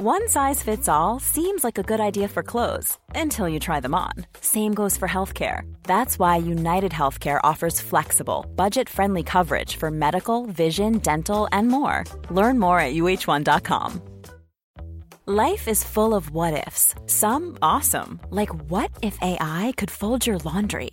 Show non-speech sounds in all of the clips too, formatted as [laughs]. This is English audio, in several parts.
One size fits all seems like a good idea for clothes until you try them on. Same goes for healthcare. That's why United Healthcare offers flexible, budget friendly coverage for medical, vision, dental, and more. Learn more at uhone.com. Life is full of what ifs, some awesome, like what if AI could fold your laundry?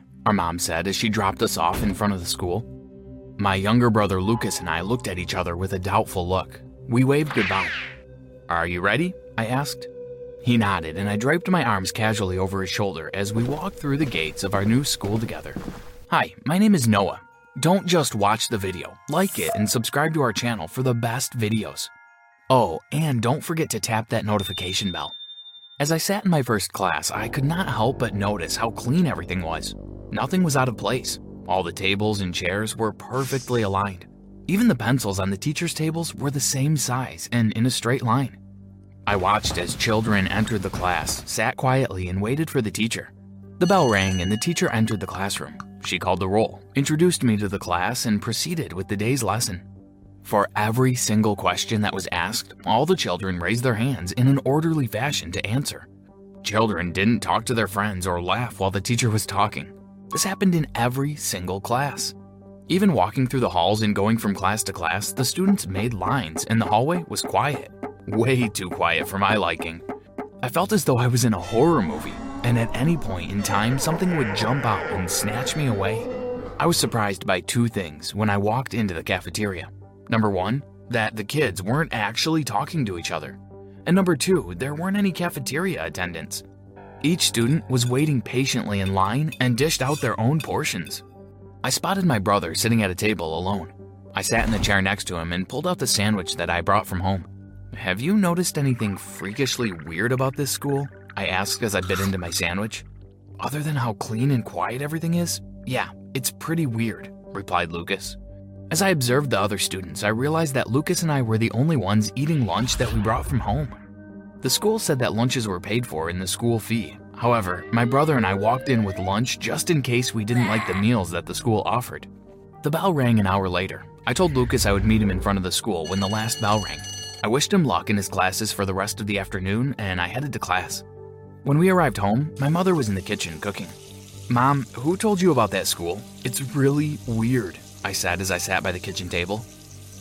our mom said as she dropped us off in front of the school. My younger brother Lucas and I looked at each other with a doubtful look. We waved goodbye. Are you ready? I asked. He nodded, and I draped my arms casually over his shoulder as we walked through the gates of our new school together. Hi, my name is Noah. Don't just watch the video, like it, and subscribe to our channel for the best videos. Oh, and don't forget to tap that notification bell. As I sat in my first class, I could not help but notice how clean everything was. Nothing was out of place. All the tables and chairs were perfectly aligned. Even the pencils on the teachers' tables were the same size and in a straight line. I watched as children entered the class, sat quietly, and waited for the teacher. The bell rang and the teacher entered the classroom. She called the roll, introduced me to the class, and proceeded with the day's lesson. For every single question that was asked, all the children raised their hands in an orderly fashion to answer. Children didn't talk to their friends or laugh while the teacher was talking. This happened in every single class. Even walking through the halls and going from class to class, the students made lines and the hallway was quiet. Way too quiet for my liking. I felt as though I was in a horror movie, and at any point in time, something would jump out and snatch me away. I was surprised by two things when I walked into the cafeteria. Number one, that the kids weren't actually talking to each other. And number two, there weren't any cafeteria attendants. Each student was waiting patiently in line and dished out their own portions. I spotted my brother sitting at a table alone. I sat in the chair next to him and pulled out the sandwich that I brought from home. Have you noticed anything freakishly weird about this school? I asked as I bit into my sandwich. Other than how clean and quiet everything is? Yeah, it's pretty weird, replied Lucas. As I observed the other students, I realized that Lucas and I were the only ones eating lunch that we brought from home. The school said that lunches were paid for in the school fee. However, my brother and I walked in with lunch just in case we didn't like the meals that the school offered. The bell rang an hour later. I told Lucas I would meet him in front of the school when the last bell rang. I wished him luck in his classes for the rest of the afternoon and I headed to class. When we arrived home, my mother was in the kitchen cooking. Mom, who told you about that school? It's really weird, I said as I sat by the kitchen table.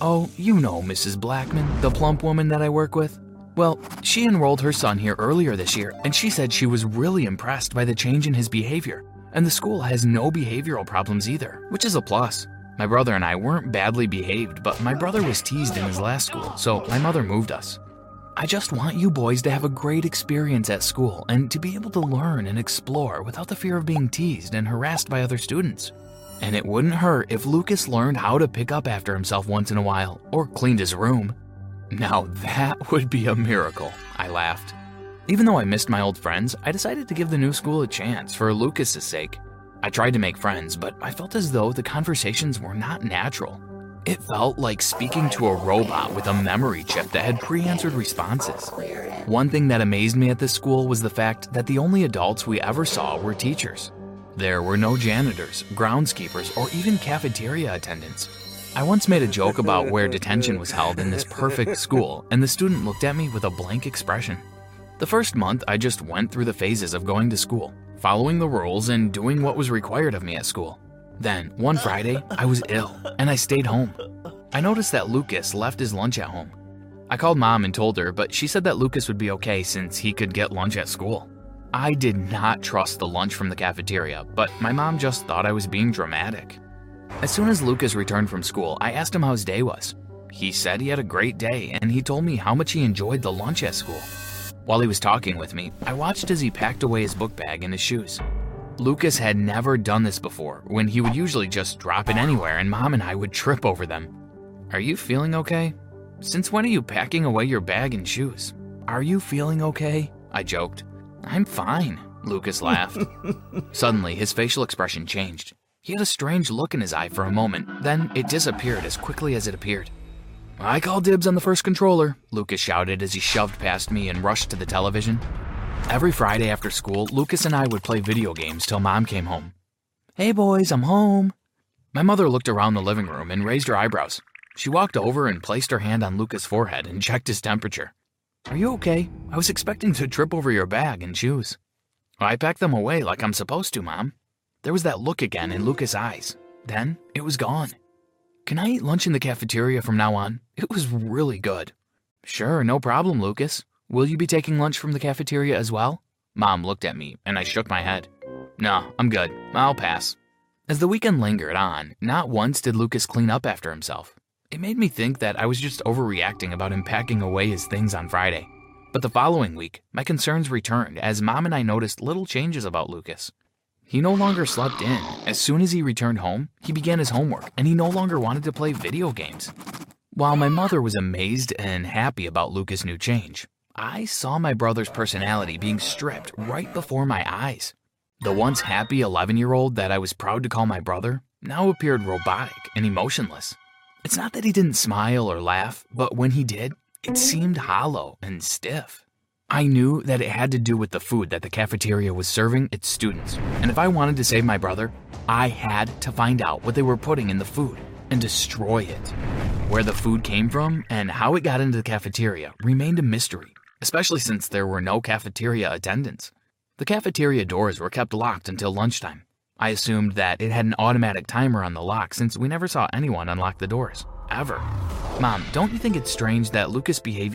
Oh, you know Mrs. Blackman, the plump woman that I work with. Well, she enrolled her son here earlier this year, and she said she was really impressed by the change in his behavior. And the school has no behavioral problems either, which is a plus. My brother and I weren't badly behaved, but my brother was teased in his last school, so my mother moved us. I just want you boys to have a great experience at school and to be able to learn and explore without the fear of being teased and harassed by other students. And it wouldn't hurt if Lucas learned how to pick up after himself once in a while, or cleaned his room. Now that [laughs] would be a miracle, I laughed. Even though I missed my old friends, I decided to give the new school a chance for Lucas's sake. I tried to make friends, but I felt as though the conversations were not natural. It felt like speaking to a robot with a memory chip that had pre answered responses. One thing that amazed me at this school was the fact that the only adults we ever saw were teachers. There were no janitors, groundskeepers, or even cafeteria attendants. I once made a joke about where detention was held in this perfect school, and the student looked at me with a blank expression. The first month, I just went through the phases of going to school, following the rules and doing what was required of me at school. Then, one Friday, I was ill, and I stayed home. I noticed that Lucas left his lunch at home. I called mom and told her, but she said that Lucas would be okay since he could get lunch at school. I did not trust the lunch from the cafeteria, but my mom just thought I was being dramatic. As soon as Lucas returned from school, I asked him how his day was. He said he had a great day and he told me how much he enjoyed the lunch at school. While he was talking with me, I watched as he packed away his book bag and his shoes. Lucas had never done this before, when he would usually just drop it anywhere and mom and I would trip over them. Are you feeling okay? Since when are you packing away your bag and shoes? Are you feeling okay? I joked. I'm fine, Lucas laughed. [laughs] Suddenly, his facial expression changed. He had a strange look in his eye for a moment, then it disappeared as quickly as it appeared. I call dibs on the first controller, Lucas shouted as he shoved past me and rushed to the television. Every Friday after school, Lucas and I would play video games till mom came home. Hey boys, I'm home. My mother looked around the living room and raised her eyebrows. She walked over and placed her hand on Lucas' forehead and checked his temperature. Are you okay? I was expecting to trip over your bag and shoes. I packed them away like I'm supposed to, Mom. There was that look again in Lucas' eyes. Then it was gone. Can I eat lunch in the cafeteria from now on? It was really good. Sure, no problem, Lucas. Will you be taking lunch from the cafeteria as well? Mom looked at me, and I shook my head. No, I'm good. I'll pass. As the weekend lingered on, not once did Lucas clean up after himself. It made me think that I was just overreacting about him packing away his things on Friday. But the following week, my concerns returned as mom and I noticed little changes about Lucas. He no longer slept in. As soon as he returned home, he began his homework and he no longer wanted to play video games. While my mother was amazed and happy about Lucas' new change, I saw my brother's personality being stripped right before my eyes. The once happy 11 year old that I was proud to call my brother now appeared robotic and emotionless. It's not that he didn't smile or laugh, but when he did, it seemed hollow and stiff. I knew that it had to do with the food that the cafeteria was serving its students. And if I wanted to save my brother, I had to find out what they were putting in the food and destroy it. Where the food came from and how it got into the cafeteria remained a mystery, especially since there were no cafeteria attendants. The cafeteria doors were kept locked until lunchtime. I assumed that it had an automatic timer on the lock since we never saw anyone unlock the doors, ever. Mom, don't you think it's strange that Lucas behaved?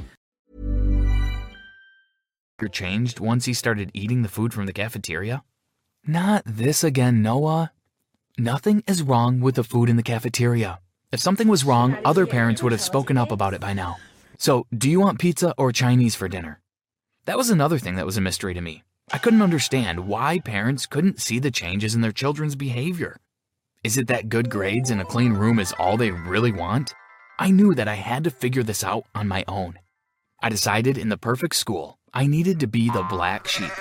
changed once he started eating the food from the cafeteria? Not this again, Noah. Nothing is wrong with the food in the cafeteria. If something was wrong, other parents would have spoken up about it by now. So, do you want pizza or Chinese for dinner? That was another thing that was a mystery to me. I couldn't understand why parents couldn't see the changes in their children's behavior. Is it that good grades and a clean room is all they really want? I knew that I had to figure this out on my own. I decided in the perfect school, I needed to be the black sheep.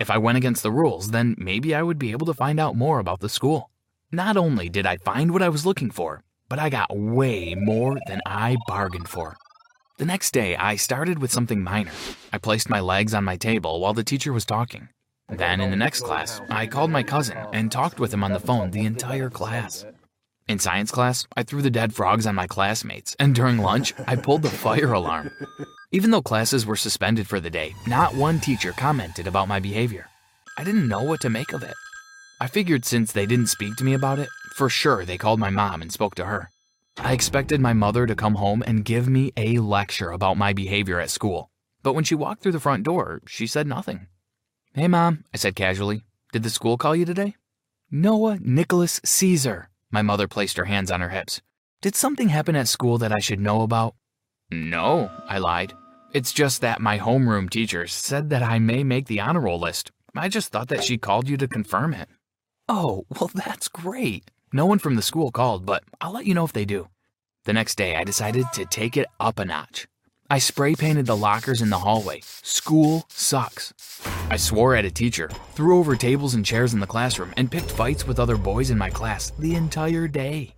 If I went against the rules, then maybe I would be able to find out more about the school. Not only did I find what I was looking for, but I got way more than I bargained for. The next day, I started with something minor. I placed my legs on my table while the teacher was talking. Then, in the next class, I called my cousin and talked with him on the phone the entire class. In science class, I threw the dead frogs on my classmates, and during lunch, I pulled the fire alarm. Even though classes were suspended for the day, not one teacher commented about my behavior. I didn't know what to make of it. I figured since they didn't speak to me about it, for sure they called my mom and spoke to her. I expected my mother to come home and give me a lecture about my behavior at school. But when she walked through the front door, she said nothing. Hey, Mom, I said casually. Did the school call you today? Noah Nicholas Caesar. My mother placed her hands on her hips. Did something happen at school that I should know about? No, I lied. It's just that my homeroom teacher said that I may make the honor roll list. I just thought that she called you to confirm it. Oh, well, that's great. No one from the school called, but I'll let you know if they do. The next day, I decided to take it up a notch. I spray painted the lockers in the hallway. School sucks. I swore at a teacher, threw over tables and chairs in the classroom, and picked fights with other boys in my class the entire day.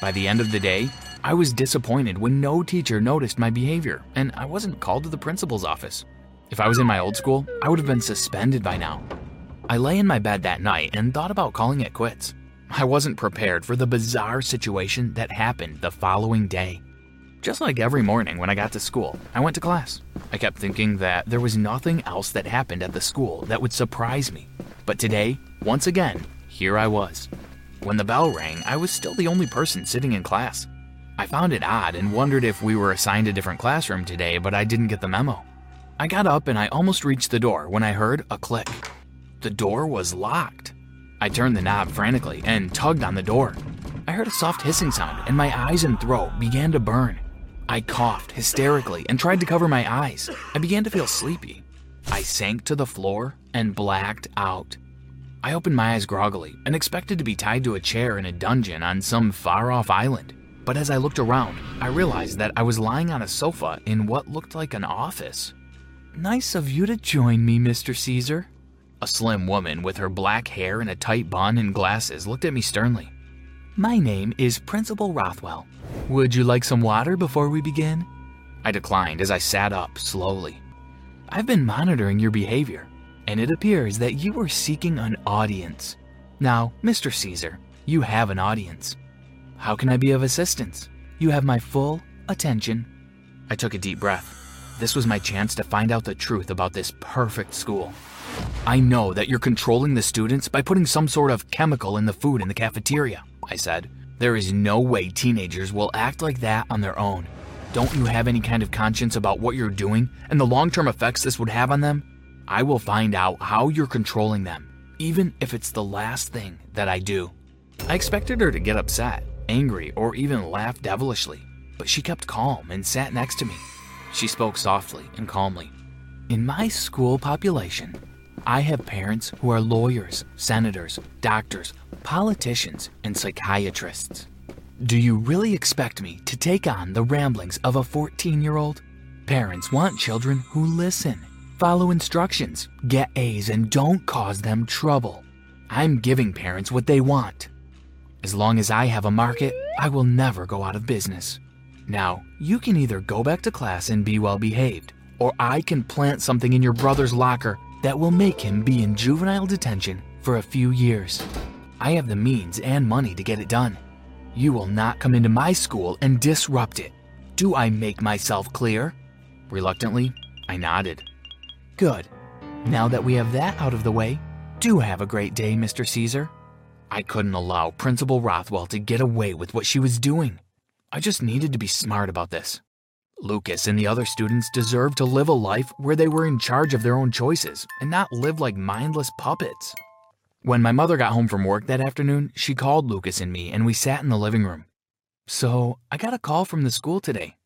By the end of the day, I was disappointed when no teacher noticed my behavior and I wasn't called to the principal's office. If I was in my old school, I would have been suspended by now. I lay in my bed that night and thought about calling it quits. I wasn't prepared for the bizarre situation that happened the following day. Just like every morning when I got to school, I went to class. I kept thinking that there was nothing else that happened at the school that would surprise me. But today, once again, here I was. When the bell rang, I was still the only person sitting in class. I found it odd and wondered if we were assigned a different classroom today, but I didn't get the memo. I got up and I almost reached the door when I heard a click. The door was locked. I turned the knob frantically and tugged on the door. I heard a soft hissing sound and my eyes and throat began to burn. I coughed hysterically and tried to cover my eyes. I began to feel sleepy. I sank to the floor and blacked out. I opened my eyes groggily and expected to be tied to a chair in a dungeon on some far off island. But as I looked around, I realized that I was lying on a sofa in what looked like an office. Nice of you to join me, Mr. Caesar. A slim woman with her black hair in a tight bun and glasses looked at me sternly. My name is Principal Rothwell. Would you like some water before we begin? I declined as I sat up slowly. I've been monitoring your behavior, and it appears that you are seeking an audience. Now, Mr. Caesar, you have an audience. How can I be of assistance? You have my full attention. I took a deep breath. This was my chance to find out the truth about this perfect school. I know that you're controlling the students by putting some sort of chemical in the food in the cafeteria, I said. There is no way teenagers will act like that on their own. Don't you have any kind of conscience about what you're doing and the long term effects this would have on them? I will find out how you're controlling them, even if it's the last thing that I do. I expected her to get upset, angry, or even laugh devilishly, but she kept calm and sat next to me. She spoke softly and calmly. In my school population, I have parents who are lawyers, senators, doctors, politicians, and psychiatrists. Do you really expect me to take on the ramblings of a 14 year old? Parents want children who listen, follow instructions, get A's, and don't cause them trouble. I'm giving parents what they want. As long as I have a market, I will never go out of business. Now, you can either go back to class and be well behaved, or I can plant something in your brother's locker that will make him be in juvenile detention for a few years. I have the means and money to get it done. You will not come into my school and disrupt it. Do I make myself clear? Reluctantly, I nodded. Good. Now that we have that out of the way, do have a great day, Mr. Caesar. I couldn't allow Principal Rothwell to get away with what she was doing. I just needed to be smart about this. Lucas and the other students deserved to live a life where they were in charge of their own choices and not live like mindless puppets. When my mother got home from work that afternoon, she called Lucas and me and we sat in the living room. So I got a call from the school today.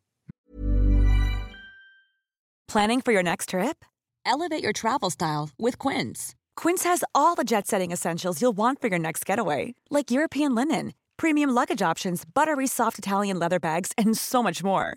Planning for your next trip? Elevate your travel style with Quince. Quince has all the jet setting essentials you'll want for your next getaway, like European linen, premium luggage options, buttery soft Italian leather bags, and so much more.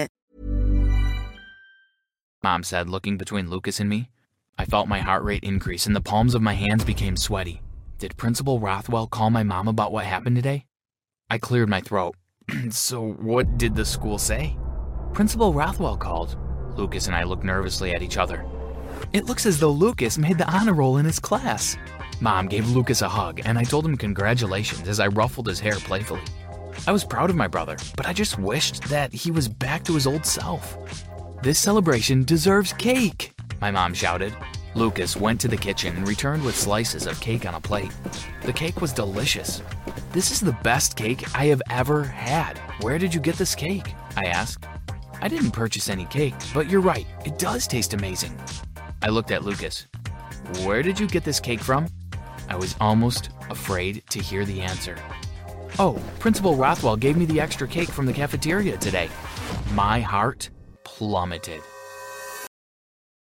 Mom said, looking between Lucas and me. I felt my heart rate increase and the palms of my hands became sweaty. Did Principal Rothwell call my mom about what happened today? I cleared my throat. [clears throat] so, what did the school say? Principal Rothwell called. Lucas and I looked nervously at each other. It looks as though Lucas made the honor roll in his class. Mom gave Lucas a hug, and I told him congratulations as I ruffled his hair playfully. I was proud of my brother, but I just wished that he was back to his old self. This celebration deserves cake, my mom shouted. Lucas went to the kitchen and returned with slices of cake on a plate. The cake was delicious. This is the best cake I have ever had. Where did you get this cake? I asked. I didn't purchase any cake, but you're right, it does taste amazing. I looked at Lucas. Where did you get this cake from? I was almost afraid to hear the answer. Oh, Principal Rothwell gave me the extra cake from the cafeteria today. My heart plummeted.